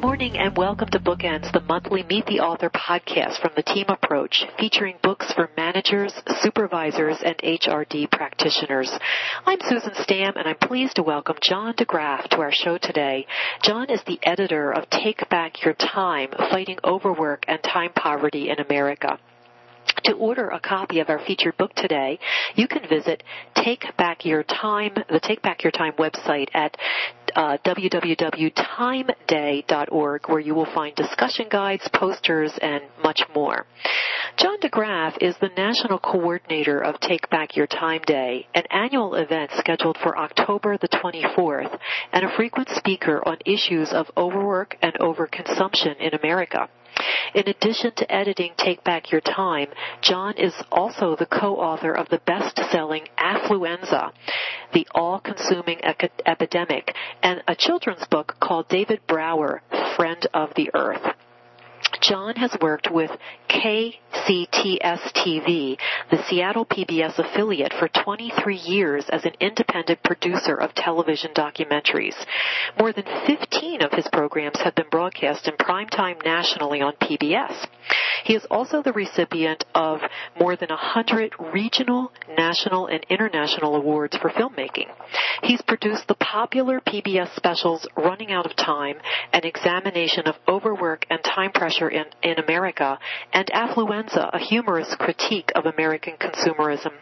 Good morning and welcome to Bookends, the monthly Meet the Author podcast from the Team Approach, featuring books for managers, supervisors, and HRD practitioners. I'm Susan Stamm and I'm pleased to welcome John de Graaf to our show today. John is the editor of Take Back Your Time, Fighting Overwork and Time Poverty in America. To order a copy of our featured book today, you can visit Take Back Your Time, the Take Back Your Time website at uh, www.timeday.org, where you will find discussion guides, posters, and much more. John de Graaf is the national coordinator of Take Back Your Time Day, an annual event scheduled for October the 24th, and a frequent speaker on issues of overwork and overconsumption in America. In addition to editing Take Back Your Time, John is also the co-author of the best-selling Affluenza, the all-consuming epidemic, and a children's book called David Brower, Friend of the Earth. John has worked with KCTS-TV, the Seattle PBS affiliate, for 23 years as an independent producer of television documentaries. More than 15 of his programs have been broadcast in primetime nationally on PBS. He is also the recipient of more than 100 regional, national, and international awards for filmmaking. He's produced the popular PBS specials Running Out of Time, an examination of overwork and time pressure in, in America, and Affluenza, a humorous critique of American consumerism.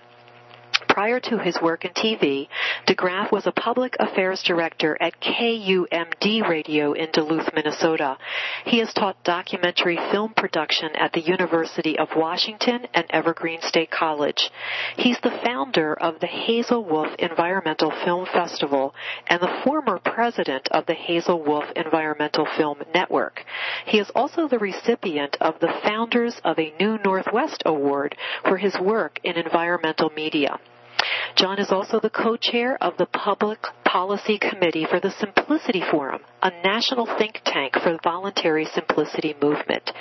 Prior to his work in TV, de Graaf was a public affairs director at KUMD Radio in Duluth, Minnesota. He has taught documentary film production at the University of Washington and Evergreen State College. He's the founder of the Hazel Wolf Environmental Film Festival and the former president of the Hazel Wolf Environmental Film Network. He is also the recipient of the Founders of a New Northwest Award for his work in environmental media. John is also the co-chair of the Public Policy Committee for the Simplicity Forum, a national think tank for the voluntary simplicity movement.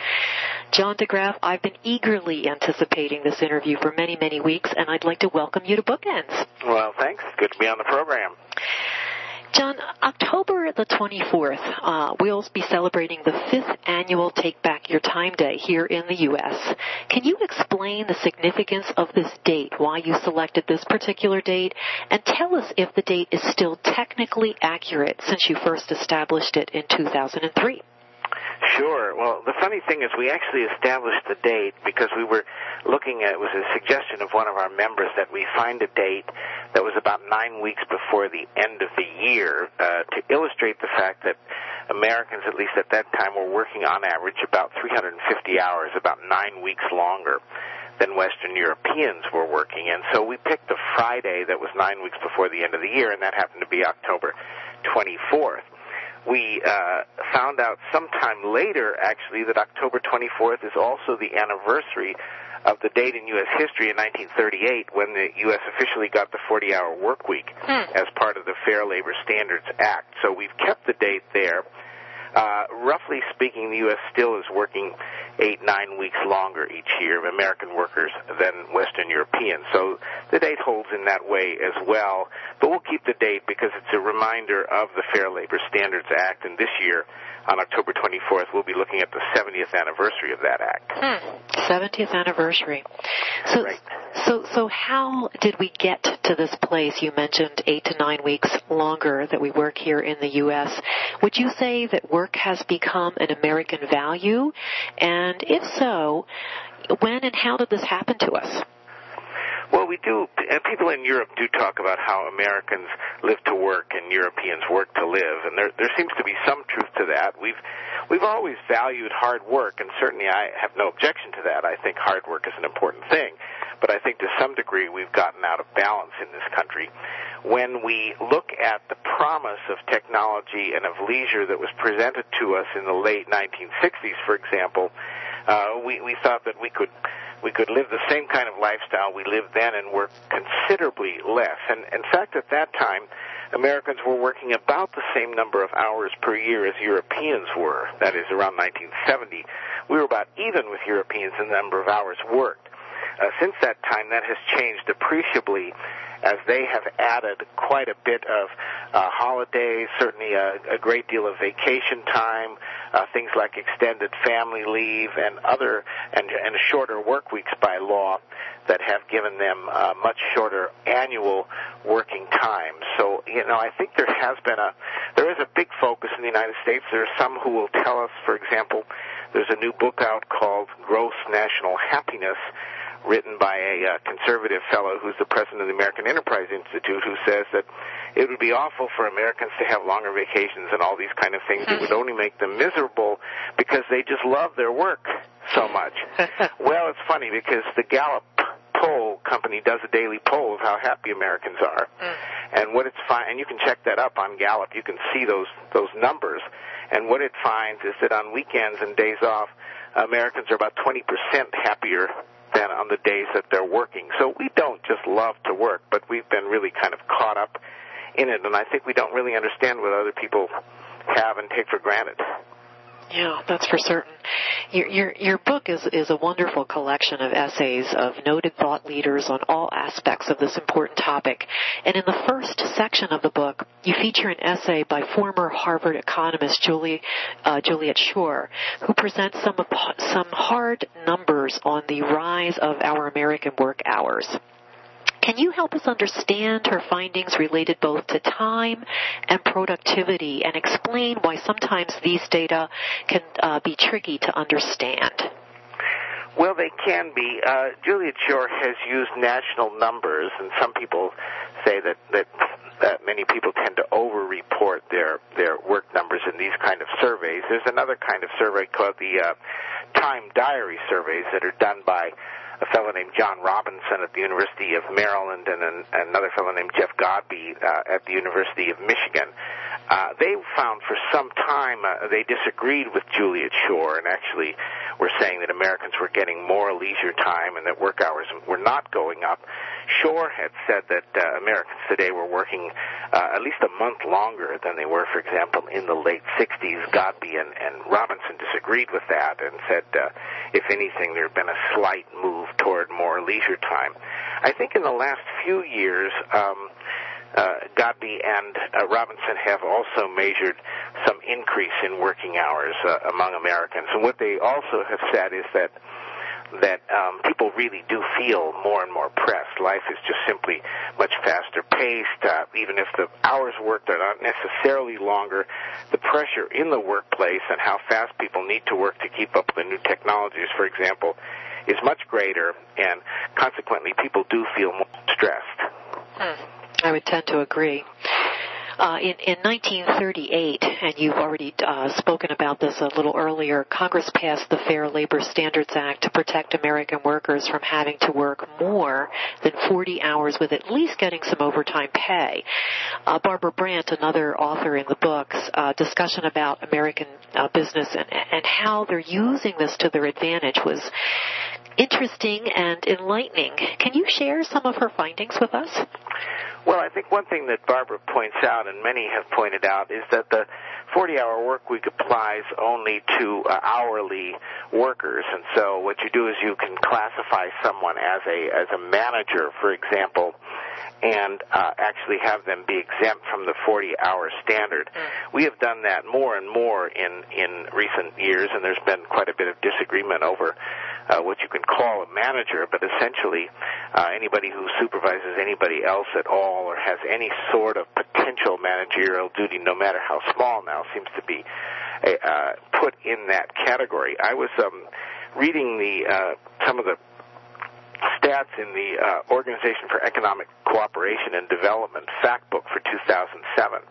John de Graaf, I've been eagerly anticipating this interview for many, many weeks, and I'd like to welcome you to Bookends. Well, thanks. Good to be on the program. John, October the 24th, uh, we'll be celebrating the fifth annual Take Back Your Time Day here in the U.S. Can you explain the significance of this date, why you selected this particular date, and tell us if the date is still technically accurate since you first established it in 2003? Sure. Well, the funny thing is we actually established the date because we were looking at, it was a suggestion of one of our members that we find a date that was about nine weeks before the end of the year uh, to illustrate the fact that Americans, at least at that time, were working on average about 350 hours, about nine weeks longer than Western Europeans were working. And so we picked the Friday that was nine weeks before the end of the year, and that happened to be October 24th we uh, found out sometime later, actually, that October 24th is also the anniversary of the date in U.S. history in 1938 when the U.S. officially got the 40-hour work week hmm. as part of the Fair Labor Standards Act. So we've kept the date there. Uh, roughly speaking, the U.S. still is working eight, nine weeks longer each year, of American workers, than Western Europeans. So the date holds in that way as well. But we'll keep the date because it's a reminder of the Fair Labor Standards Act, and this year, on October 24th, we'll be looking at the 70th anniversary of that act. Hmm. 70th anniversary. So, right. so, so how did we get to this place? You mentioned eight to nine weeks longer that we work here in the U.S. Would you say that work has become an American value? And if so, when and how did this happen to us? Well, we do, and people in Europe do talk about how Americans live to work and Europeans work to live, and there there seems to be some truth to that. We've we've always valued hard work, and certainly I have no objection to that. I think hard work is an important thing, but I think to some degree we've gotten out of balance in this country. When we look at the promise of technology and of leisure that was presented to us in the late 1960s, for example, uh, we we thought that we could we could live the same kind of lifestyle we lived then and work considerably less. And in fact, at that time, Americans were working about the same number of hours per year as Europeans were. That is, around 1970, we were about even with Europeans in the number of hours worked. Uh, since that time, that has changed appreciably as they have added quite a bit of uh, holidays, certainly a, a great deal of vacation time, uh, things like extended family leave and other and, and shorter work weeks by law that have given them uh, much shorter annual working time. So, you know, I think there has been a there is a big focus in the United States. There are some who will tell us, for example, there's a new book out called Gross National Happiness written by a uh, conservative fellow who's the president of the American Enterprise Institute, who says that it would be awful for Americans to have longer vacations and all these kind of things. It would only make them miserable because they just love their work so much. well, it's funny because the Gallup poll company does a daily poll of how happy Americans are, mm. and what it's fi- and you can check that up on Gallup. You can see those those numbers, and what it finds is that on weekends and days off, Americans are about 20% happier than on the days that they're working. So we don't just love to work, but we've been really kind of caught up in it, and I think we don't really understand what other people have and take for granted. Yeah, that's for certain. Your, your, your book is, is a wonderful collection of essays of noted thought leaders on all aspects of this important topic. And in the first section of the book, you feature an essay by former Harvard economist Julie, uh, Juliet Schor, who presents some, some hard numbers on the rise of our American work hours. Can you help us understand her findings related both to time and productivity and explain why sometimes these data can uh, be tricky to understand? Well, they can be. Uh, Juliet Schor has used national numbers, and some people say that that that many people tend to over-report their their work numbers in these kind of surveys. There's another kind of survey called the uh, time diary surveys that are done by a fellow named John Robinson at the University of Maryland and an, another fellow named Jeff Godbey uh, at the University of Michigan. Uh, they found for some time uh, they disagreed with Juliet Schor and actually were saying that Americans were getting more leisure time and that work hours were not going up. Schor had said that uh, Americans today were working uh, at least a month longer than they were, for example, in the late 60s. Godbey and, and Robinson disagreed with that and said, uh, if anything, there had been a slight move toward more leisure time. I think in the last few years, um, uh, and uh, Robinson have also measured some increase in working hours uh, among Americans. And what they also have said is that that um, people really do feel more and more pressed. Life is just simply much faster paced. Uh, even if the hours worked are not necessarily longer, the pressure in the workplace and how fast people need to work to keep up with the new technologies, for example, is much greater, and consequently, people do feel more stressed. Hmm. I would tend to agree. Uh, in, in 1938, and you've already uh, spoken about this a little earlier, Congress passed the Fair Labor Standards Act to protect American workers from having to work more than 40 hours with at least getting some overtime pay. Uh, Barbara Brandt, another author in the books, uh, discussion about American uh, business and, and how they're using this to their advantage was interesting and enlightening. Can you share some of her findings with us? Well, I think one thing that Barbara points out, and many have pointed out, is that the 40-hour work week applies only to uh, hourly workers, and so what you do is you can classify someone as a as a manager, for example, and uh, actually have them be exempt from the 40-hour standard. Mm. We have done that more and more in in recent years, and there's been quite a bit of disagreement over uh, what you can call a manager, but essentially uh, anybody who supervises anybody else at all or has any sort of potential managerial duty, no matter how small now, seems to be uh, put in that category. I was um, reading the uh, some of the stats in the uh, Organization for Economic Cooperation and Development fact book for 2007.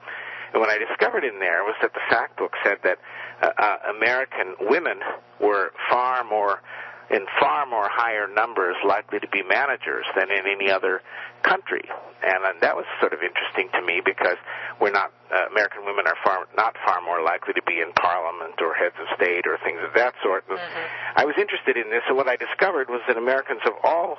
And what I discovered in there was that the fact book said that uh, uh, American women were far more in far more higher numbers likely to be managers than in any other country. And, and that was sort of interesting to me because we're not, uh, American women are far, not far more likely to be in parliament or heads of state or things of that sort. And mm-hmm. I was interested in this, and what I discovered was that Americans of all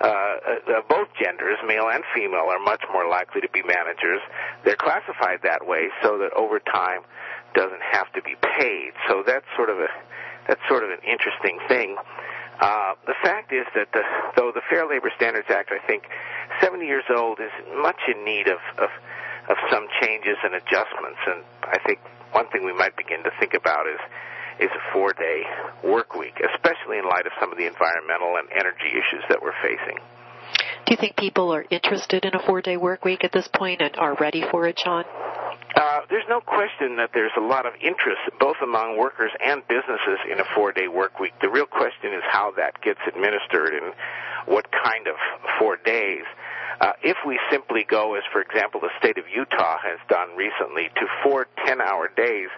uh, uh, both genders, male and female, are much more likely to be managers. They're classified that way so that overtime doesn't have to be paid. So that's sort of a that's sort of an interesting thing. Uh, the fact is that the, though the Fair Labor Standards Act, I think, 70 years old, is much in need of, of of some changes and adjustments. And I think one thing we might begin to think about is is a four day work week, especially in light of some of the environmental and energy issues that we're facing. Do you think people are interested in a four day work week at this point and are ready for it, John? Uh, there's no question that there's a lot of interest, both among workers and businesses, in a four-day work week. The real question is how that gets administered and what kind of four days. Uh, if we simply go, as for example the state of Utah has done recently, to four 10-hour days,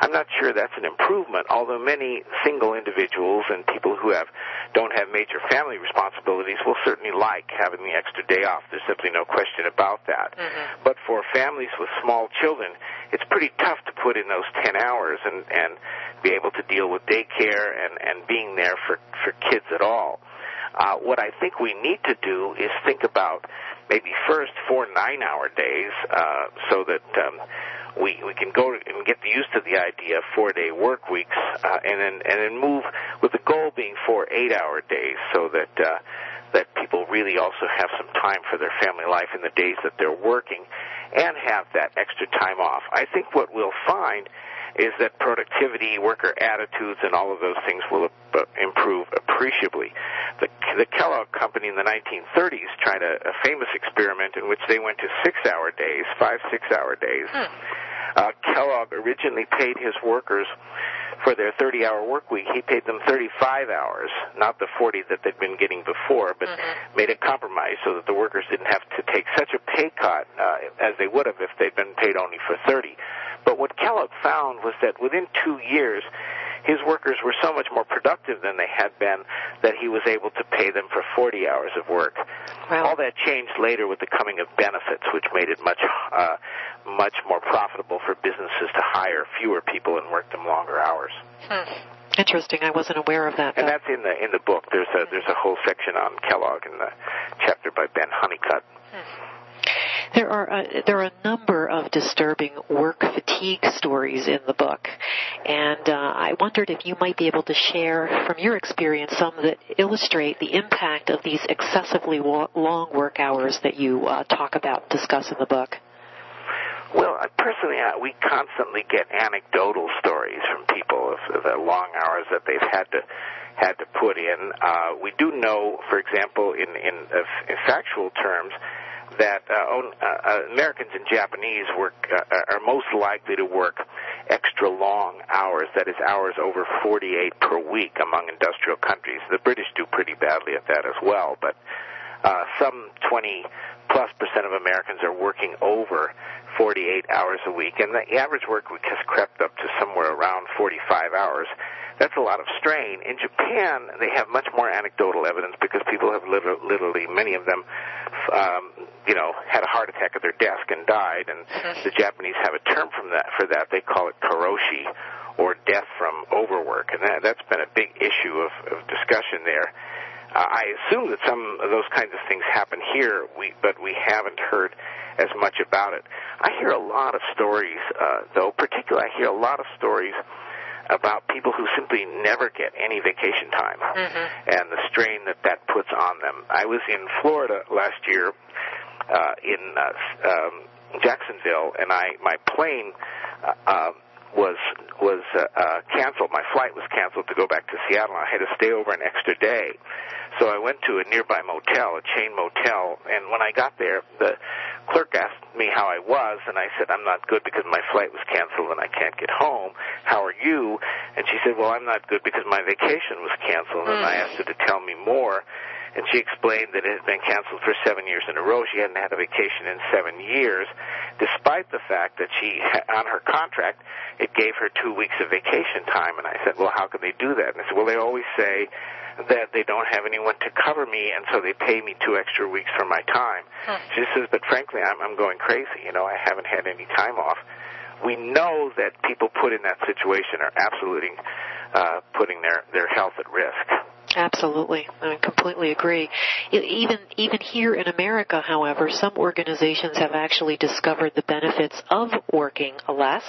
I'm not sure that's an improvement, although many single individuals and people who have don't have major family responsibilities will certainly like having the extra day off. There's simply no question about that. Mm-hmm. But for families with small children, it's pretty tough to put in those 10 hours and, and be able to deal with daycare and, and being there for, for kids at all. Uh, what I think we need to do is think about maybe first four nine hour days uh, so that um, we we can go and get used to the idea of four day work weeks, uh, and then and then move with the goal being four eight hour days, so that uh, that people really also have some time for their family life in the days that they're working, and have that extra time off. I think what we'll find is that productivity, worker attitudes, and all of those things will uh, improve appreciably. The, the Kellogg Company in the 1930s tried a, a famous experiment in which they went to six-hour days, five six-hour days. Hmm. Uh, Kellogg originally paid his workers for their 30-hour work week. He paid them 35 hours, not the 40 that they'd been getting before, but mm-hmm. made a compromise so that the workers didn't have to take such a pay cut uh, as they would have if they'd been paid only for 30. But what Kellogg found was that within two years, his workers were so much more productive than they had been that he was able to pay them for 40 hours of work. Wow. All that changed later with the coming of benefits, which made it much uh, much more profitable for businesses to hire fewer people and work them longer hours. Hmm. Interesting. I wasn't aware of that. And that's in the in the book. There's a there's a whole section on Kellogg in the chapter by Ben Hunnicutt. Hmm. There are a, there are a number of disturbing work fatigue stories in the book, and uh, I wondered if you might be able to share from your experience some that illustrate the impact of these excessively long work hours that you uh, talk about, discuss in the book. Well, personally, we constantly get anecdotal stories from people of the long hours that they've had to had to put in. Uh, we do know, for example, in in, in factual terms, that uh, uh, uh, Americans and Japanese work uh, are most likely to work extra long hours, that is, hours over 48 per week among industrial countries. The British do pretty badly at that as well, but uh, some 20 plus percent of Americans are working over 48 hours a week, and the average work week has crept up to somewhere around 45 hours that's a lot of strain. In Japan, they have much more anecdotal evidence because people have literally, many of them, um, you know, had a heart attack at their desk and died. And mm-hmm. the Japanese have a term from that for that. They call it karoshi, or death from overwork, and that, that's been a big issue of, of discussion there. Uh, I assume that some of those kinds of things happen here, we, but we haven't heard as much about it. I hear a lot of stories, uh, though. Particularly, I hear a lot of stories about people who simply never get any vacation time mm-hmm. and the strain that that puts on them. I was in Florida last year uh, in uh, um, Jacksonville, and I my plane uh, uh, was was uh, uh, canceled. My flight was canceled to go back to Seattle. I had to stay over an extra day, so I went to a nearby motel, a chain motel, and when I got there, the clerk asked me how I was, and I said I'm not good because my flight was canceled and I can't get home. How are you? And she said, Well, I'm not good because my vacation was canceled, and I hmm. asked her to tell me more. And she explained that it had been canceled for seven years in a row. She hadn't had a vacation in seven years, despite the fact that she, on her contract, it gave her two weeks of vacation time. And I said, well, how can they do that? And I said, well, they always say that they don't have anyone to cover me, and so they pay me two extra weeks for my time. Huh. She says, but frankly, I'm, I'm going crazy. You know, I haven't had any time off. We know that people put in that situation are absolutely uh, putting their, their health at risk. Absolutely, I completely agree. Even even here in America, however, some organizations have actually discovered the benefits of working less,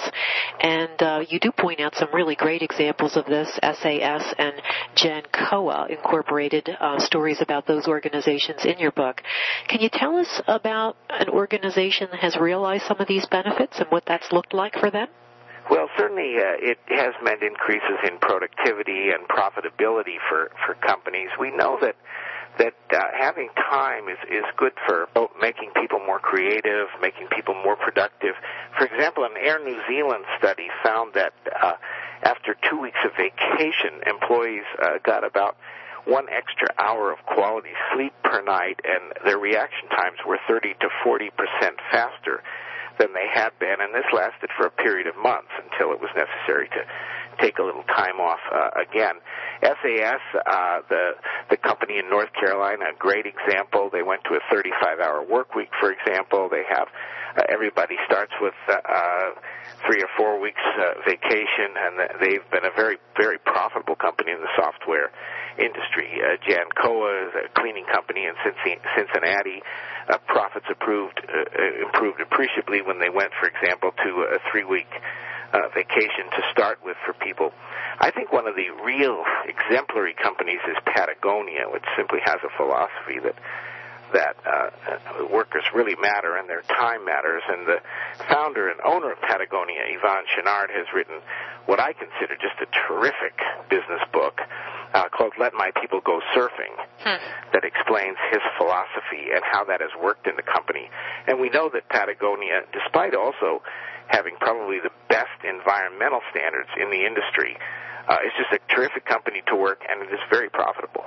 and uh, you do point out some really great examples of this. SAS and Jancoa incorporated uh, stories about those organizations in your book. Can you tell us about an organization that has realized some of these benefits and what that's looked like for them? Well, certainly uh, it has meant increases in productivity and profitability for, for companies. We know that that uh, having time is is good for making people more creative, making people more productive. For example, an Air New Zealand study found that uh, after two weeks of vacation, employees uh, got about one extra hour of quality sleep per night, and their reaction times were 30 to 40 percent faster than they had been, and this lasted for a period of months until it was necessary to take a little time off uh, again. SAS, uh, the the company in North Carolina, a great example. They went to a 35-hour work week, for example. They have uh, everybody starts with uh, uh, three or four weeks uh, vacation, and they've been a very very profitable company in the software industry. Uh, Jancoa is a cleaning company in Cincinnati. Uh, profits improved uh, improved appreciably when they went, for example, to a three-week uh, vacation to start with for people. I think one of the real exemplary companies is Patagonia, which simply has a philosophy that that uh, workers really matter and their time matters. And the founder and owner of Patagonia, Yvon Chouinard, has written what I consider just a terrific business book uh, called Let My People Go Surfing hmm. that explains his philosophy and how that has worked in the company. And we know that Patagonia, despite also having probably the best environmental standards in the industry, uh, is just a terrific company to work and it is very profitable.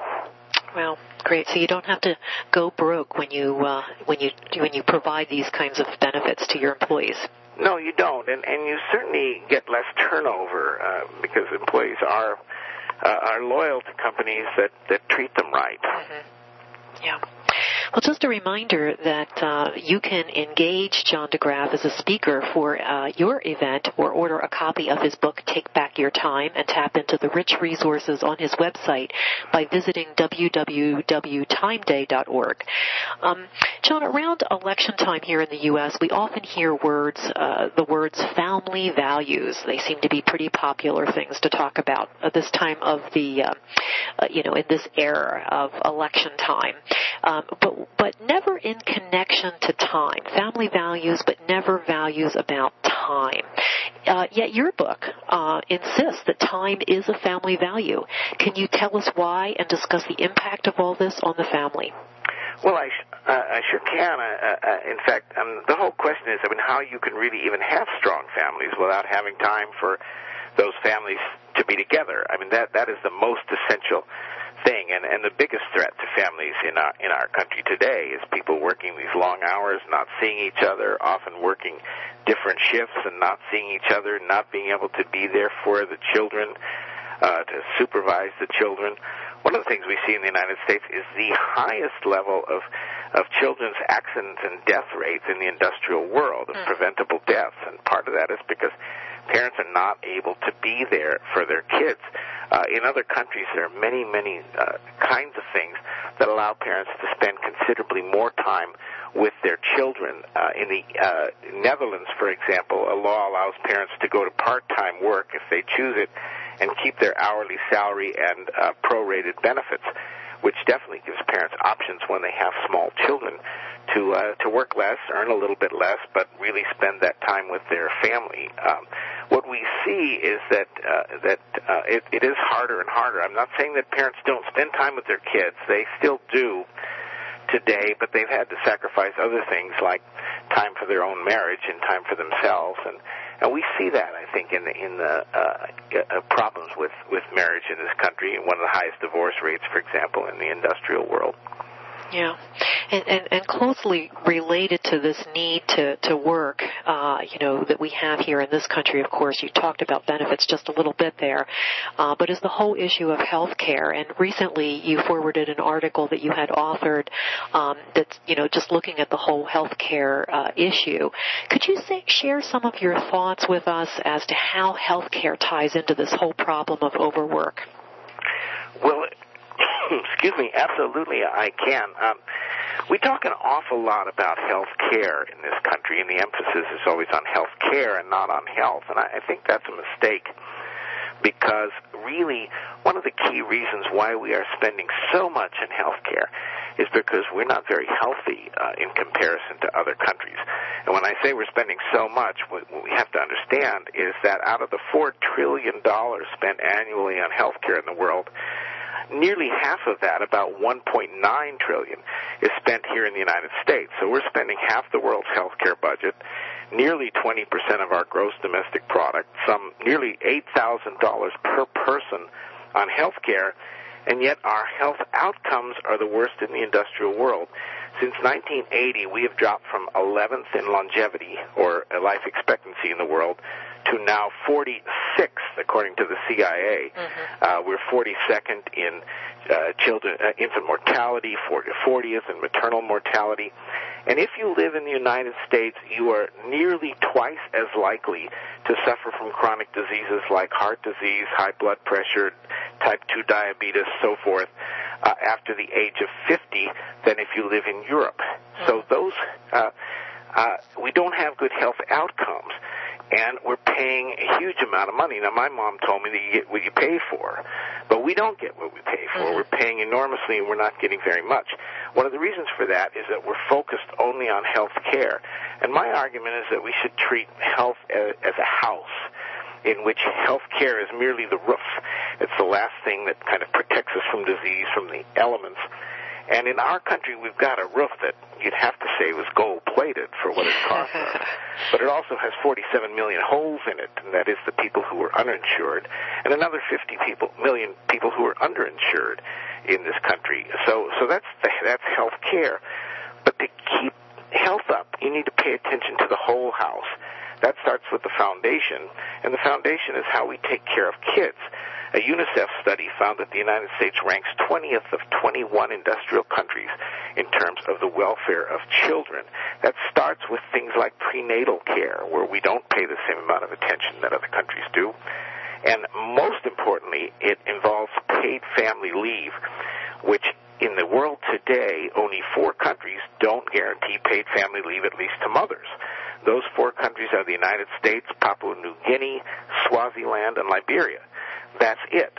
Well, great. So you don't have to go broke when you uh, when you when you provide these kinds of benefits to your employees. No, you don't, and and you certainly get less turnover uh, because employees are uh, are loyal to companies that that treat them right. Mm-hmm. Yeah. Well, just a reminder that uh, you can engage John de Graaf as a speaker for uh, your event or order a copy of his book, Take Back Your Time, and tap into the rich resources on his website by visiting www.timeday.org. Um, John, around election time here in the U.S., we often hear words, uh, the words family values. They seem to be pretty popular things to talk about at this time of the, uh, uh, you know, in this era of election time. Um, but but never in connection to time. Family values, but never values about time. Uh, yet your book uh, insists that time is a family value. Can you tell us why and discuss the impact of all this on the family? Well, I, sh- uh, I sure can. Uh, uh, in fact, um, the whole question is, I mean, how you can really even have strong families without having time for those families to be together. I mean, that that is the most essential thing. And, and the biggest threat to families in our, in our country today is people working these long hours, not seeing each other, often working different shifts and not seeing each other, not being able to be there for the children, uh, to supervise the children. One of the things we see in the United States is the highest level of of children's accidents and death rates in the industrial world of mm. preventable deaths, and part of that is because parents are not able to be there for their kids. Uh, in other countries, there are many, many uh, kinds of things that allow parents to spend considerably more time with their children. Uh, in the uh, Netherlands, for example, a law allows parents to go to part-time work if they choose it and keep their hourly salary and uh, prorated benefits, which definitely gives parents options when they have small children to uh, to work less, earn a little bit less, but really spend that time with their family. Um, what we see is that uh, that uh, it, it is harder and harder. I'm not saying that parents don't spend time with their kids; they still do today, but they've had to sacrifice other things like time for their own marriage and time for themselves, and and we see that I think in the in the uh, uh, problems with with marriage in this country, one of the highest divorce rates, for example, in the industrial world. Yeah, and, and, and closely related to this need to to work, uh, you know, that we have here in this country. Of course, you talked about benefits just a little bit there, uh, but is the whole issue of health care. And recently, you forwarded an article that you had authored um, that's you know just looking at the whole health care uh, issue. Could you say, share some of your thoughts with us as to how health care ties into this whole problem of overwork? Well Excuse me, absolutely, I can. Um, we talk an awful lot about health care in this country, and the emphasis is always on health care and not on health, and I, I think that's a mistake because really one of the key reasons why we are spending so much in healthcare is because we're not very healthy uh, in comparison to other countries. And when I say we're spending so much, what we have to understand is that out of the $4 trillion spent annually on healthcare in the world, nearly half of that, about 1.9 trillion, is spent here in the United States. So we're spending half the world's healthcare budget, nearly 20% of our gross domestic product, some nearly $8,000 per person on healthcare, and yet our health outcomes are the worst in the industrial world. Since 1980, we have dropped from 11th in longevity, or life expectancy in the world, to now 46th, according to the CIA. Mm-hmm. Uh, we're 42nd in uh, children, uh, infant mortality, 40th in maternal mortality. And if you live in the United States, you are nearly twice as likely to suffer from chronic diseases like heart disease, high blood pressure, type 2 diabetes, so forth, uh, after the age of 50 than if you live in Europe. So mm-hmm. those, uh, uh, we don't have good health outcomes and we're paying a huge amount of money. Now, my mom told me that you get what you pay for, but we don't get what we pay for. Mm-hmm. We're paying enormously, and we're not getting very much. One of the reasons for that is that we're focused only on health care, and my argument is that we should treat health as, as a house in which health care is merely the roof. It's the last thing that kind of protects us from disease, from the elements. And in our country, we've got a roof that you'd have to say was gold plated for what it costs us. But it also has 47 million holes in it, and that is the people who are uninsured, and another 50 people, million people who are underinsured in this country. So, so that's the, that's health care. But to keep health up, you need to pay attention to the whole house. That starts with the foundation, and the foundation is how we take care of kids. A UNICEF study found that the United States ranks 20th of 21 industrial countries in terms of the welfare of children. That starts with things like prenatal care, where we don't pay the same amount of attention that other countries do. And most importantly, it involves paid family leave, which in the world today, only four countries don't guarantee paid family leave, at least to mothers. Those four countries are the United States, Papua New Guinea, Swaziland, and Liberia. That's it.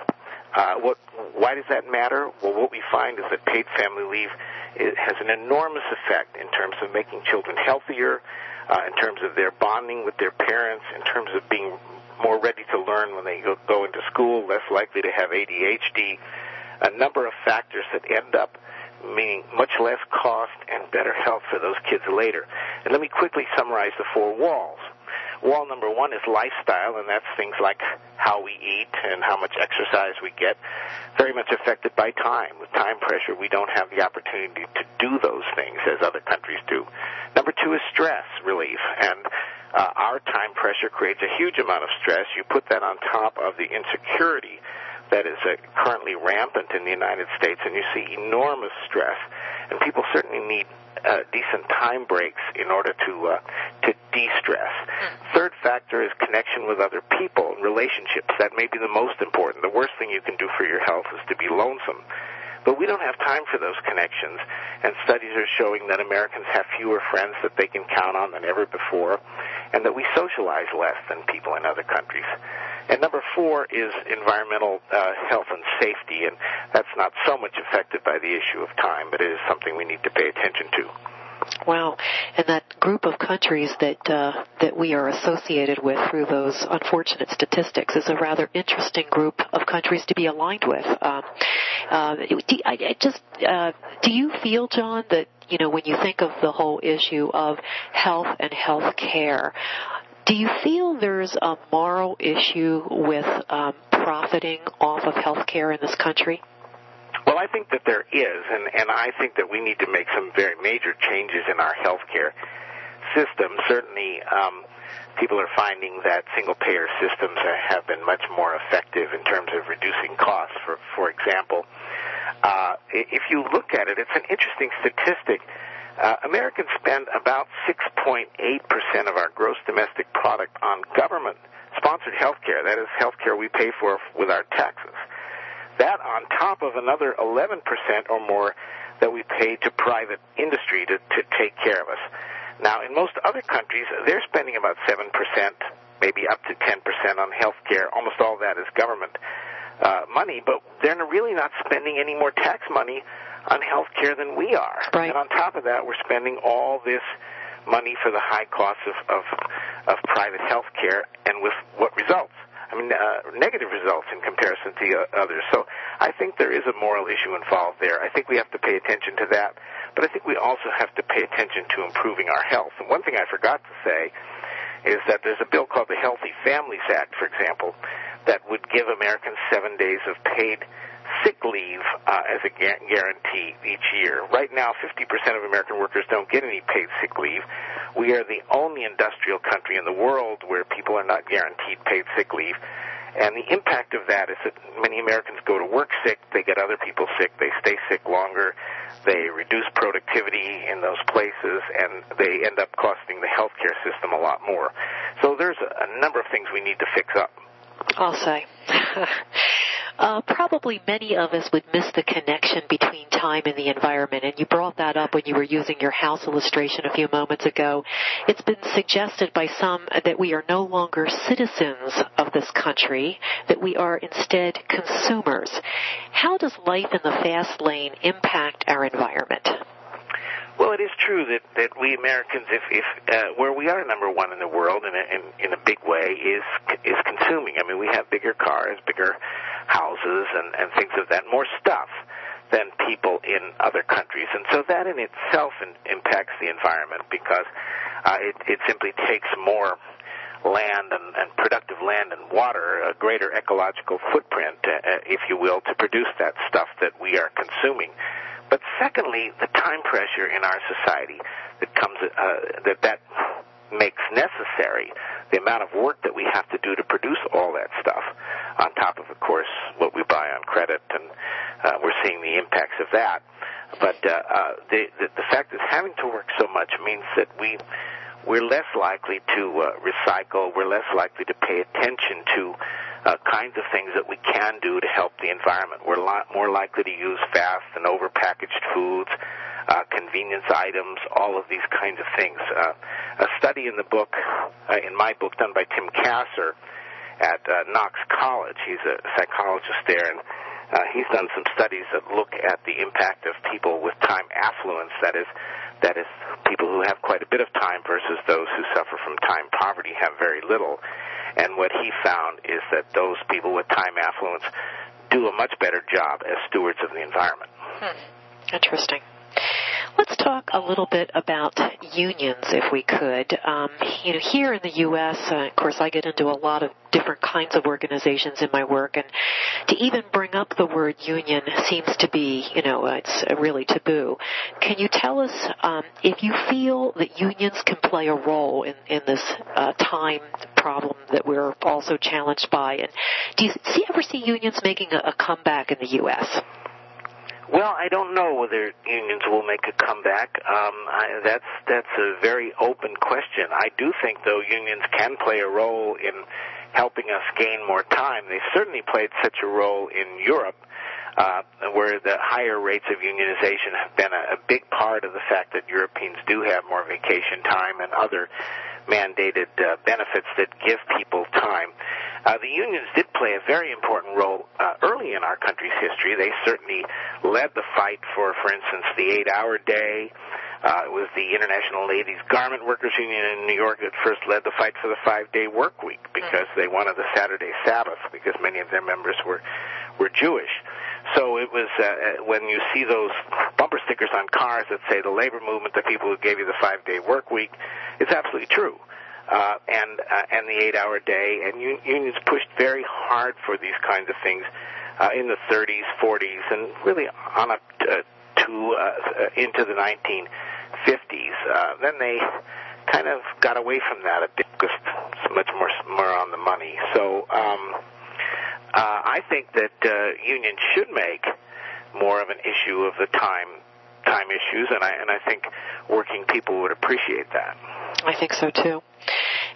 Uh, what? Why does that matter? Well, what we find is that paid family leave has an enormous effect in terms of making children healthier, uh, in terms of their bonding with their parents, in terms of being more ready to learn when they go, go into school, less likely to have ADHD, a number of factors that end up meaning much less cost and better health for those kids later. And let me quickly summarize the four walls. Wall number one is lifestyle, and that's things like how we eat and how much exercise we get, very much affected by time. With time pressure, we don't have the opportunity to do those things as other countries do. Number two is stress relief, and uh, our time pressure creates a huge amount of stress. You put that on top of the insecurity that is uh, currently rampant in the United States, and you see enormous stress. And people certainly need uh, decent time breaks in order to uh, to de-stress. Hmm. Third factor is connection with other people and relationships. That may be the most important. The worst thing you can do for your health is to be lonesome. But we don't have time for those connections, and studies are showing that Americans have fewer friends that they can count on than ever before, and that we socialize less than people in other countries. And number four is environmental uh, health and safety, and that's not so much affected by the issue of time, but it is something we need to pay attention to. Wow, and that group of countries that uh, that we are associated with through those unfortunate statistics is a rather interesting group of countries to be aligned with. Um, uh, do, I, I just uh, do you feel, John, that you know when you think of the whole issue of health and health care, do you feel there's a moral issue with um, profiting off of healthcare in this country? Well, I think that there is, and, and I think that we need to make some very major changes in our healthcare system. Certainly, um, people are finding that single payer systems have been much more effective in terms of reducing costs. For, for example, uh, if you look at it, it's an interesting statistic uh, Americans spend about 6.8% of our gross domestic product on government sponsored health care. That is health care we pay for with our taxes. That on top of another 11% or more that we pay to private industry to, to take care of us. Now, in most other countries, they're spending about 7%, maybe up to 10% on health care. Almost all that is government uh, money, but they're really not spending any more tax money on health care than we are. Right. And on top of that, we're spending all this money for the high costs of, of, of private health care, and with what results? I mean, uh, negative results in comparison to uh, others. So I think there is a moral issue involved there. I think we have to pay attention to that, but I think we also have to pay attention to improving our health. And one thing I forgot to say is that there's a bill called the Healthy Families Act, for example, that would give Americans seven days of paid sick leave uh, as a guarantee each year. Right now, 50% of American workers don't get any paid sick leave. We are the only industrial country in the world where people are not guaranteed paid sick leave. And the impact of that is that many Americans go to work sick, they get other people sick, they stay sick longer, they reduce productivity in those places, and they end up costing the healthcare system a lot more. So there's a, number of things we need to fix up. I'll say. Uh, probably many of us would miss the connection between time and the environment, and you brought that up when you were using your house illustration a few moments ago. It's been suggested by some that we are no longer citizens of this country, that we are instead consumers. How does life in the fast lane impact our environment? Well, it is true that, that we Americans, if, if uh, where we are number one in the world in a, in, in a big way, is is consuming. I mean, we have bigger cars, bigger houses, and, and things of that, more stuff than people in other countries, and so that in itself in, impacts the environment because uh, it, it simply takes more land and, and productive land and water, a greater ecological footprint, uh, if you will, to produce that stuff that we are consuming. But secondly, the time pressure in our society that comes uh, that that makes necessary the amount of work that we have to do to produce all that stuff. On top of of course what we buy on credit and uh, we're seeing the impacts of that. But uh, uh, the, the the fact is having to work so much means that we we're less likely to uh, recycle we're less likely to pay attention to uh, kinds of things that we can do to help the environment. We're a lot more likely to use fast and overpackaged foods, uh, convenience items, all of these kinds of things. Uh, a study in the book, uh, in my book, done by Tim Kasser at uh, Knox College. He's a psychologist there, and uh, he's done some studies that look at the impact of people with time affluence. That is, that is, people who have quite a bit of time versus those who suffer from time poverty have very little. And what he found is that those people with time affluence do a much better job as stewards of the environment. Hmm. Interesting. Let's talk a little bit about unions, if we could. Um, you know, here in the U.S., uh, of course, I get into a lot of different kinds of organizations in my work, and to even bring up the word union seems to be, you know, uh, it's really taboo. Can you tell us um, if you feel that unions can play a role in, in this uh, time problem that we're also challenged by? And do you see, ever see unions making a, a comeback in the U.S.? Well, I don't know whether unions will make a comeback. Um, I, that's that's a very open question. I do think, though, unions can play a role in helping us gain more time. They certainly played such a role in Europe, uh, where the higher rates of unionization have been a, a big part of the fact that Europeans do have more vacation time and other mandated uh, benefits that give people time. Uh, the unions did play a very important role uh, early in our country's history. They certainly led the fight for, for instance, the eight-hour day. Uh, it was the International Ladies Garment Workers Union in New York that first led the fight for the five-day work week because they wanted the Saturday Sabbath because many of their members were were Jewish. So it was uh, uh, when you see those bumper stickers on cars that say the labor movement, the people who gave you the five-day work week, it's absolutely true. Uh, and uh, and the eight-hour day, and un- unions pushed very hard for these kinds of things uh, in the 30s, 40s, and really on up to, to uh, into the 1950s. Uh, then they kind of got away from that a bit, because it's much more more on the money. So. Um, uh, I think that uh, unions should make more of an issue of the time time issues, and I and I think working people would appreciate that. I think so too.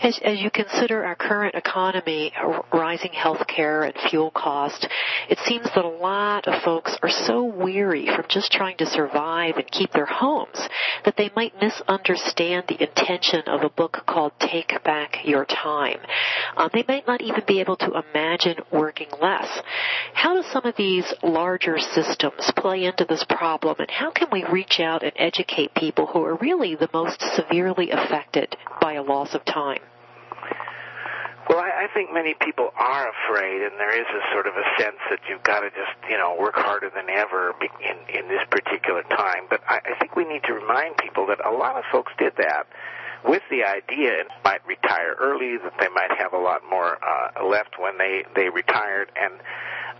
As, as you consider our current economy, rising health care and fuel cost, it seems that a lot of folks are so weary from just trying to survive and keep their homes that they might misunderstand the intention of a book called Take Back Your Time. Um, they might not even be able to imagine working less. How do some of these larger systems play into this problem and how can we reach out and educate people who are really the most severely affected by a loss of time? Well, I, I think many people are afraid, and there is a sort of a sense that you've got to just, you know, work harder than ever in in this particular time. But I, I think we need to remind people that a lot of folks did that with the idea and might retire early, that they might have a lot more uh, left when they they retired, and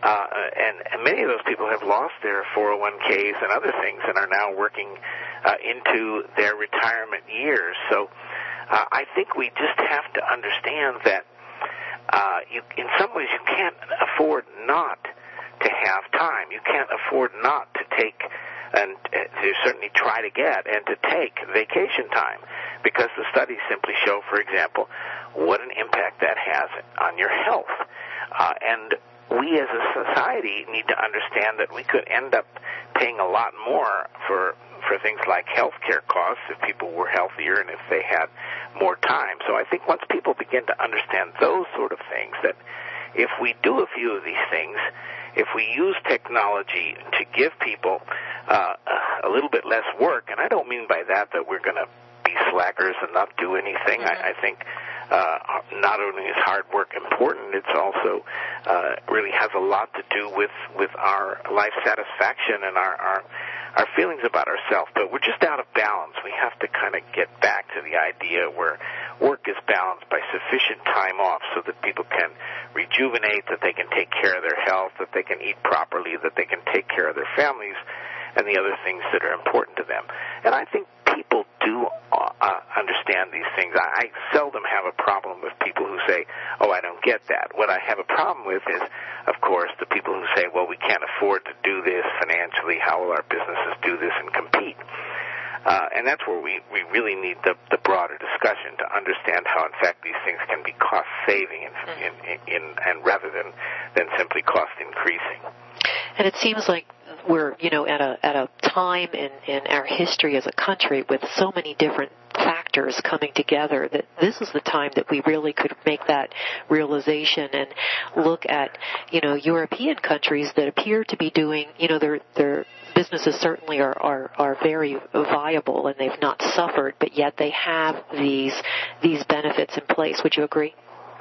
uh, and, and many of those people have lost their 401ks and other things and are now working uh, into their retirement years. So uh, I think we just have to understand that uh, you, in some ways you can't afford not to have time. You can't afford not to take and uh, to certainly try to get and to take vacation time because the studies simply show, for example, what an impact that has on your health. Uh, and we as a society need to understand that we could end up paying a lot more for for things like health care costs if people were healthier and if they had more time. So I think once people begin to understand those sort of things, that if we do a few of these things, if we use technology to give people uh, a little bit less work, and I don't mean by that that we're going to be slackers and not do anything. Mm-hmm. I, I think uh, not only is hard work important, it's also uh, really has a lot to do with with our life satisfaction and our our our feelings about ourselves, but we're just out of balance. We have to kind of get back to the idea where work is balanced by sufficient time off so that people can rejuvenate, that they can take care of their health, that they can eat properly, that they can take care of their families and the other things that are important to them. And I think do uh, understand these things. I, I seldom have a problem with people who say, "Oh, I don't get that." What I have a problem with is, of course, the people who say, "Well, we can't afford to do this financially. How will our businesses do this and compete?" Uh, and that's where we, we really need the, the broader discussion to understand how, in fact, these things can be cost saving in, in, in, in, and rather than, than simply cost increasing. And it seems like we're, you know, at a at a time in in our history as a country with so many different factors coming together that this is the time that we really could make that realization and look at, you know, European countries that appear to be doing, you know, their their businesses certainly are, are, are very viable and they've not suffered, but yet they have these these benefits in place. Would you agree?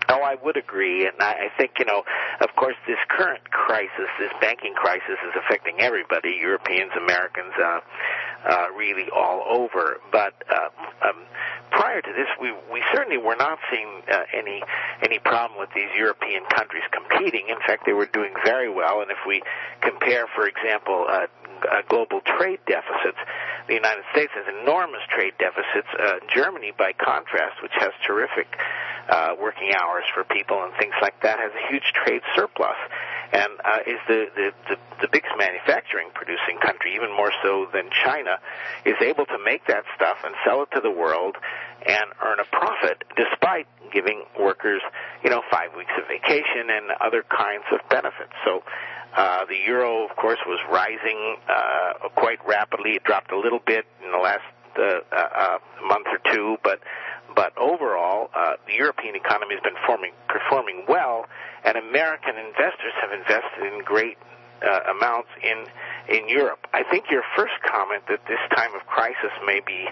Oh, I would agree, and I, I think you know, of course, this current crisis, this banking crisis, is affecting everybody, Europeans, Americans, uh, uh, really all over. But uh, um, prior to this, we we certainly were not seeing uh, any any problem with these European countries competing. In fact, they were doing very well. And if we compare, for example, uh, uh, global trade deficits. The United States has enormous trade deficits. Uh, Germany, by contrast, which has terrific uh, working hours for people and things like that, has a huge trade surplus and uh, is the, the, the, the biggest manufacturing producing country, even more so than China, is able to make that stuff and sell it to the world and earn a profit despite giving workers, you know, five weeks of vacation and other kinds of benefits. So uh, the euro, of course, was rising uh, quite rapidly. It dropped a little bit in the last uh, uh, uh, month or two, but but overall, uh, the European economy has been forming, performing well, and American investors have invested in great uh, amounts in in Europe. I think your first comment that this time of crisis may be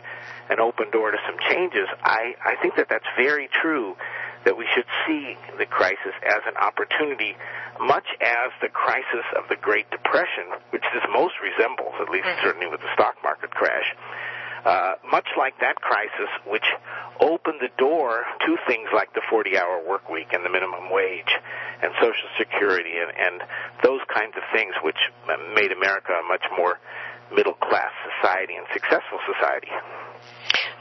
an open door to some changes. I I think that that's very true. That we should see the crisis as an opportunity, much as the crisis of the Great Depression, which this most resembles, at least mm-hmm. certainly with the stock market crash, uh, much like that crisis, which opened the door to things like the 40-hour work week and the minimum wage and Social Security and, and those kinds of things, which made America a much more middle-class society and successful society.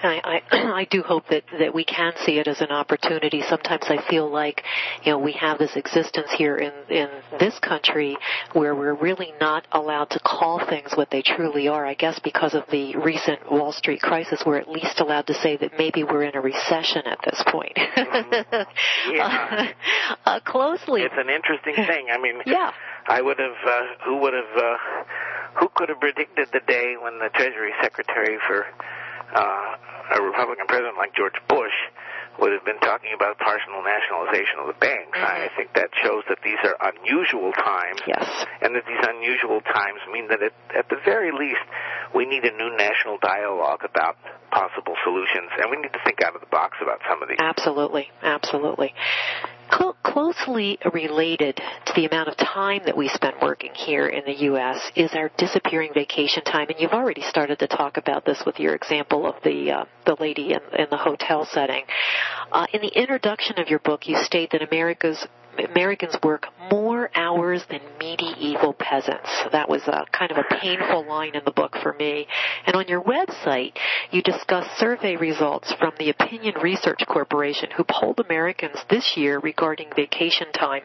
I, I, I do hope that, that we can see it as an opportunity. Sometimes I feel like, you know, we have this existence here in, in this country where we're really not allowed to call things what they truly are. I guess because of the recent Wall Street crisis, we're at least allowed to say that maybe we're in a recession at this point. Mm-hmm. Yeah. uh, uh, closely. It's an interesting thing. I mean, yeah. I would have, uh, who would have, uh, who could have predicted the day when the Treasury Secretary for uh, a Republican president like George Bush would have been talking about partial nationalization of the banks. Mm-hmm. I think that shows that these are unusual times, Yes. and that these unusual times mean that at, at the very least we need a new national dialogue about possible solutions, and we need to think out of the box about some of these. Absolutely, absolutely. Cl- closely related to the amount of time that we spend working here in the U.S. is our disappearing vacation time, and you've already started to talk about this with your example of the uh, the lady in, in the hotel setting. Uh, in the introduction of your book, you state that America's Americans work more hours than medieval peasants. That was a kind of a painful line in the book for me. And on your website, you discuss survey results from the Opinion Research Corporation who polled Americans this year regarding vacation time.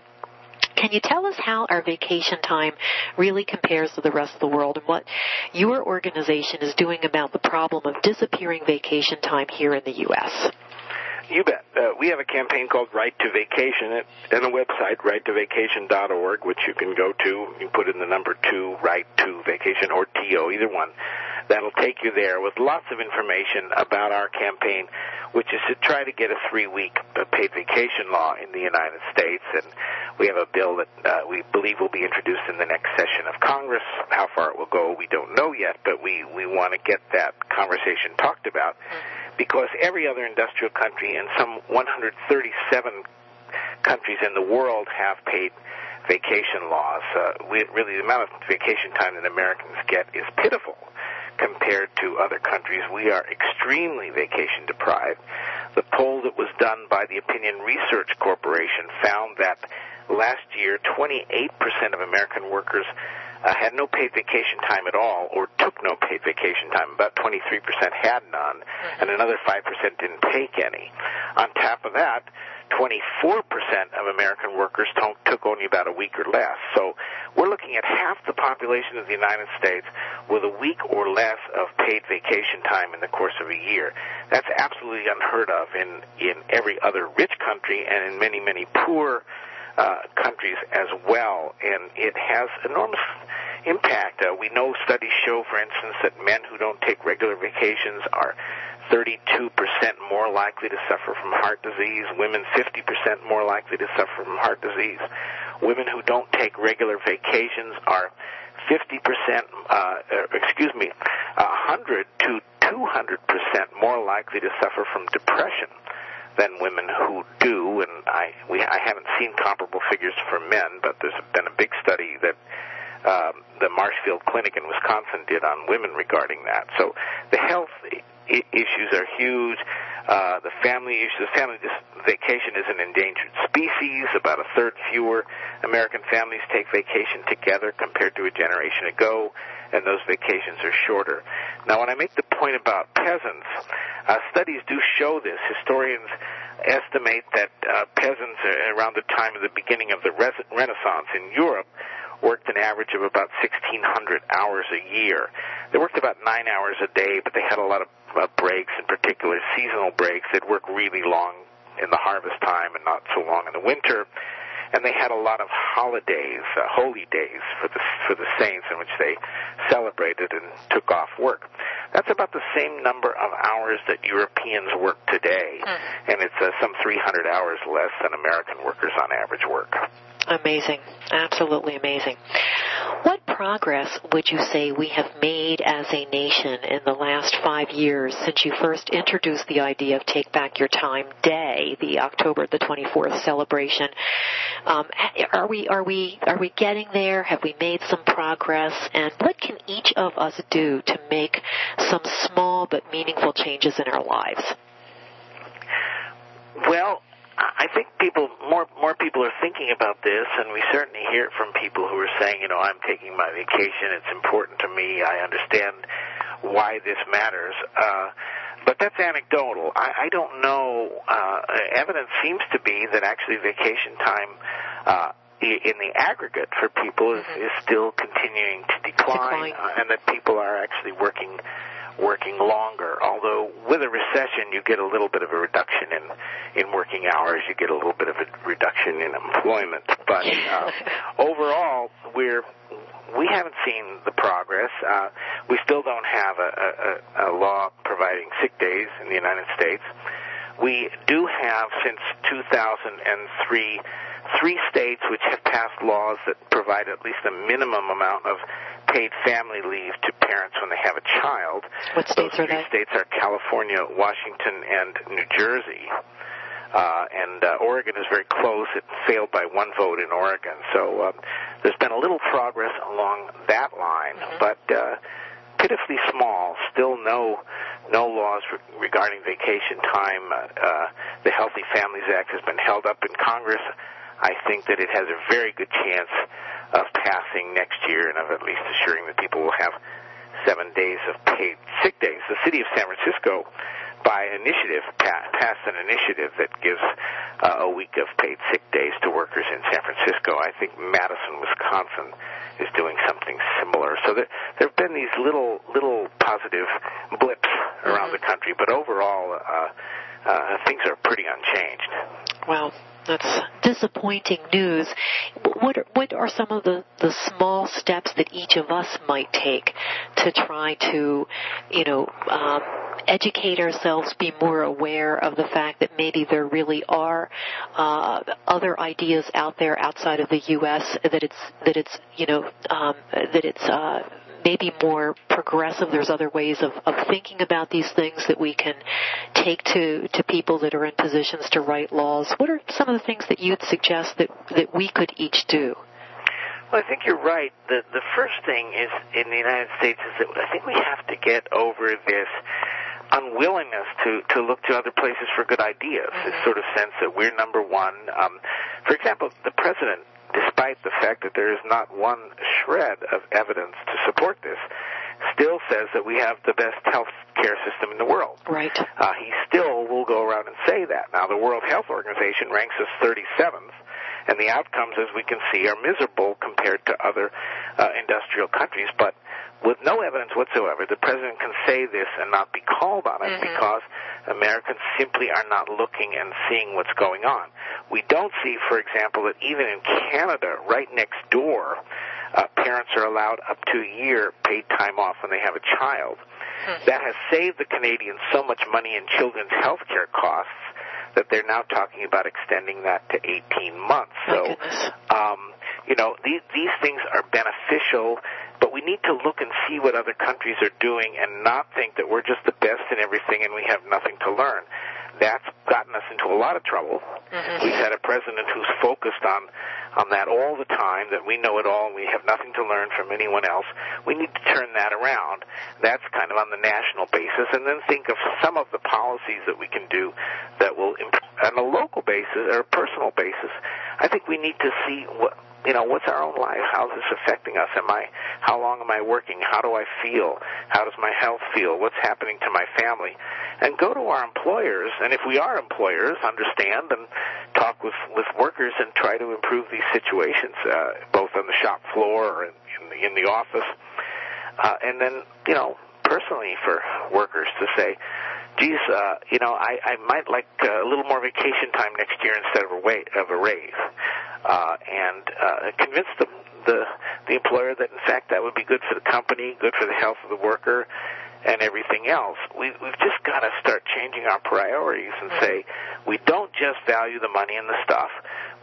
Can you tell us how our vacation time really compares to the rest of the world and what your organization is doing about the problem of disappearing vacation time here in the U.S.? You bet. Uh, we have a campaign called Right to Vacation at, and a website, righttovacation.org, which you can go to. You put in the number two, right to vacation, or TO, either one. That'll take you there with lots of information about our campaign, which is to try to get a three-week paid vacation law in the United States. And we have a bill that uh, we believe will be introduced in the next session of Congress. How far it will go, we don't know yet, but we, we want to get that conversation talked about because every other industrial country and some 137 countries in the world have paid vacation laws. Uh, we, really, the amount of vacation time that Americans get is pitiful compared to other countries. We are extremely vacation deprived. The poll that was done by the Opinion Research Corporation found that last year 28% of American workers uh, had no paid vacation time at all or took no paid vacation time. About 23% had none, and another 5% didn't take any. On top of that, 24% of American workers took only about a week or less. So we're looking at half the population of the United States with a week or less of paid vacation time in the course of a year. That's absolutely unheard of in, in every other rich country and in many, many poor uh, countries as well. And it has enormous impact. Uh, we know studies show, for instance, that men who don't take regular vacations are 32% more likely to suffer from heart disease, women 50% more likely to suffer from heart disease. Women who don't take regular vacations are 50%, uh, excuse me, 100 to 200% more likely to suffer from depression than women who do, and I we I haven't seen comparable figures for men, but there's been a big study that um, the Marshfield Clinic in Wisconsin did on women regarding that. So the health I- issues are huge. Uh, the family issue, the family dis- vacation is an endangered species. About a third fewer American families take vacation together compared to a generation ago, and those vacations are shorter. Now, when I make the point about peasants, uh, studies do show this. Historians estimate that uh, peasants around the time of the beginning of the res- Renaissance in Europe worked an average of about 1,600 hours a year. They worked about nine hours a day, but they had a lot of uh, breaks, in particular seasonal breaks. They'd work really long in the harvest time and not so long in the winter. And they had a lot of holidays, uh, holy days for the for the saints, in which they celebrated and took off work. That's about the same number of hours that Europeans work today, and it's uh, some 300 hours less than American workers on average work. Amazing. Absolutely amazing. What progress would you say we have made as a nation in the last five years since you first introduced the idea of Take Back Your Time Day, the October the 24th celebration? Um, are we are we are we getting there? Have we made some progress? And what can each of us do to make some small but meaningful changes in our lives? Well, I think people more more people are thinking about this, and we certainly hear it from people who are saying, you know, I'm taking my vacation. It's important to me. I understand why this matters. Uh, but that's anecdotal. I, I don't know. Uh, evidence seems to be that actually vacation time uh, in the aggregate for people is, is still continuing to decline, Decline. Uh, and that people are actually working working longer. Although with a recession, you get a little bit of a reduction in in working hours. You get a little bit of a reduction in employment. But uh, overall, we're we haven't seen the progress. Uh, we still don't have a, a, a law providing sick days in the United States. We do have since 2003 three states which have passed laws that provide at least a minimum amount of paid family leave to parents when they have a child. What states Those are three they? states are California, Washington, and New Jersey. Uh, and uh, Oregon is very close. It failed by one vote in Oregon. So uh, there's been a little progress along that line, but uh, pitifully small. Still no no laws re- regarding vacation time. Uh, uh, the Healthy Families Act has been held up in Congress. I think that it has a very good chance of passing next year and of at least assuring that people will have seven days of paid sick days. The city of San Francisco, by initiative, pa- passed an initiative that gives uh, a week of paid sick days to workers in San Francisco. I think Madison, Wisconsin, is doing something similar. So there, there have been these little little positive blips around the country, but overall, uh, uh, things are pretty unchanged. Well, that's disappointing news. What are, what are some of the, the small steps that each of us might take to try to, you know, um, educate ourselves, be more aware of the fact that maybe there really are uh, other ideas out there outside of the U.S. that it's that it's you know um, that it's uh, maybe more progressive. There's other ways of, of thinking about these things that we can take to, to people that are in positions to write laws. What are some of the things that you'd suggest that, that we could each do? Well, I think you're right. The the first thing is in the United States is that I think we have to get over this unwillingness to to look to other places for good ideas. This sort of sense that we're number one. Um, for example, the president, despite the fact that there is not one shred of evidence to support this, still says that we have the best health care system in the world. Right. Uh, he still will go around and say that. Now, the World Health Organization ranks us 37th, and the outcomes, as we can see, are miserable compared to other uh, industrial countries. But with no evidence whatsoever, the president can say this and not be called on it because Americans simply are not looking and seeing what's going on. We don't see, for example, that even in Canada, right next door, uh, parents are allowed up to a year paid time off when they have a child. That has saved the Canadians so much money in children's health care costs that they're now talking about extending that to 18 months. So, um, you know, these, these things are beneficial, but we need to look and see what other countries are doing and not think that we're just the best in everything and we have nothing to learn. That's gotten us into a lot of trouble. We've had a president who's focused on on that all the time, that we know it all and we have nothing to learn from anyone else. We need to turn that around. That's kind of on the national basis, and then think of some of the policies that we can do that will, imp- on a local basis or a personal basis. I think we need to see what you know what's our own life? How is this affecting us? Am i how long am i working? How do i feel? How does my health feel? What's happening to my family? And go to our employers and if we are employers understand and talk with with workers and try to improve these situations uh, both on the shop floor or in, in the in the office. Uh, and then you know personally for workers to say geez, uh, you know, I, I might like uh, a little more vacation time next year instead of a wait of a raise, uh, and uh, convince the, the the employer that in fact that would be good for the company, good for the health of the worker, and everything else. We, we've just got to start changing our priorities and say we don't just value the money and the stuff.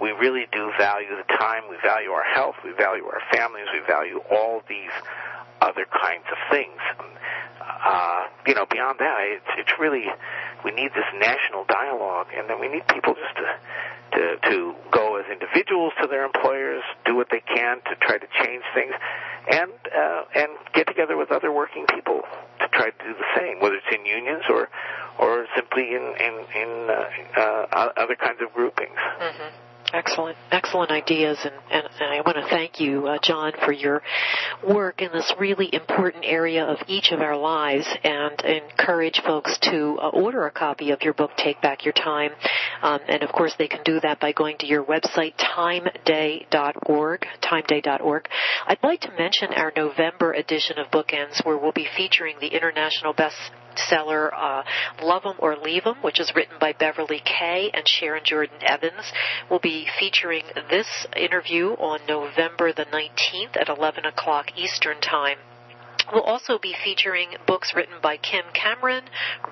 We really do value the time. We value our health. We value our families. We value all these other kinds of things. Uh, you know, beyond that, it's, it's really we need this national dialogue, and then we need people just to to to go as individuals to their employers, do what they can to try to change things, and uh, and get together with other working people to try to do the same, whether it's in unions or or simply in in in uh, uh, other kinds of groupings. Mm-hmm. Excellent, excellent ideas, and, and, and I want to thank you, uh, John, for your work in this really important area of each of our lives, and encourage folks to uh, order a copy of your book, Take Back Your Time, um, and of course they can do that by going to your website, timeday.org, timeday.org. I'd like to mention our November edition of Bookends, where we'll be featuring the international best seller uh, Love 'em or Leave 'em, which is written by Beverly Kaye and Sharon Jordan Evans. We'll be featuring this interview on November the 19th at 11 o'clock Eastern Time. We'll also be featuring books written by Kim Cameron,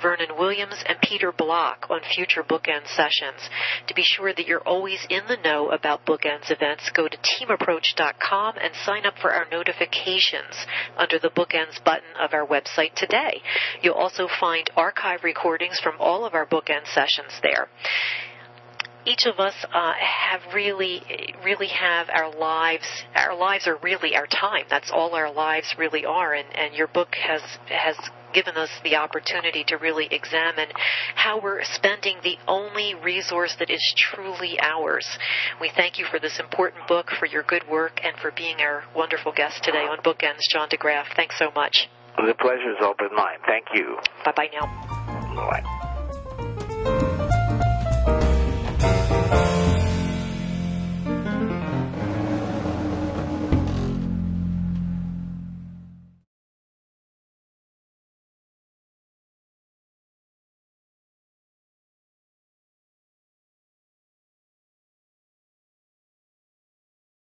Vernon Williams, and Peter Block on future Bookend sessions. To be sure that you're always in the know about Bookends events, go to teamapproach.com and sign up for our notifications under the Bookends button of our website today. You'll also find archive recordings from all of our Bookend sessions there each of us uh, have really, really have our lives. Our lives are really our time. That's all our lives really are. And, and your book has has given us the opportunity to really examine how we're spending the only resource that is truly ours. We thank you for this important book, for your good work, and for being our wonderful guest today on Bookends, John de Graaf. Thanks so much. The pleasure has all been mine. Thank you. Bye bye now. Bye.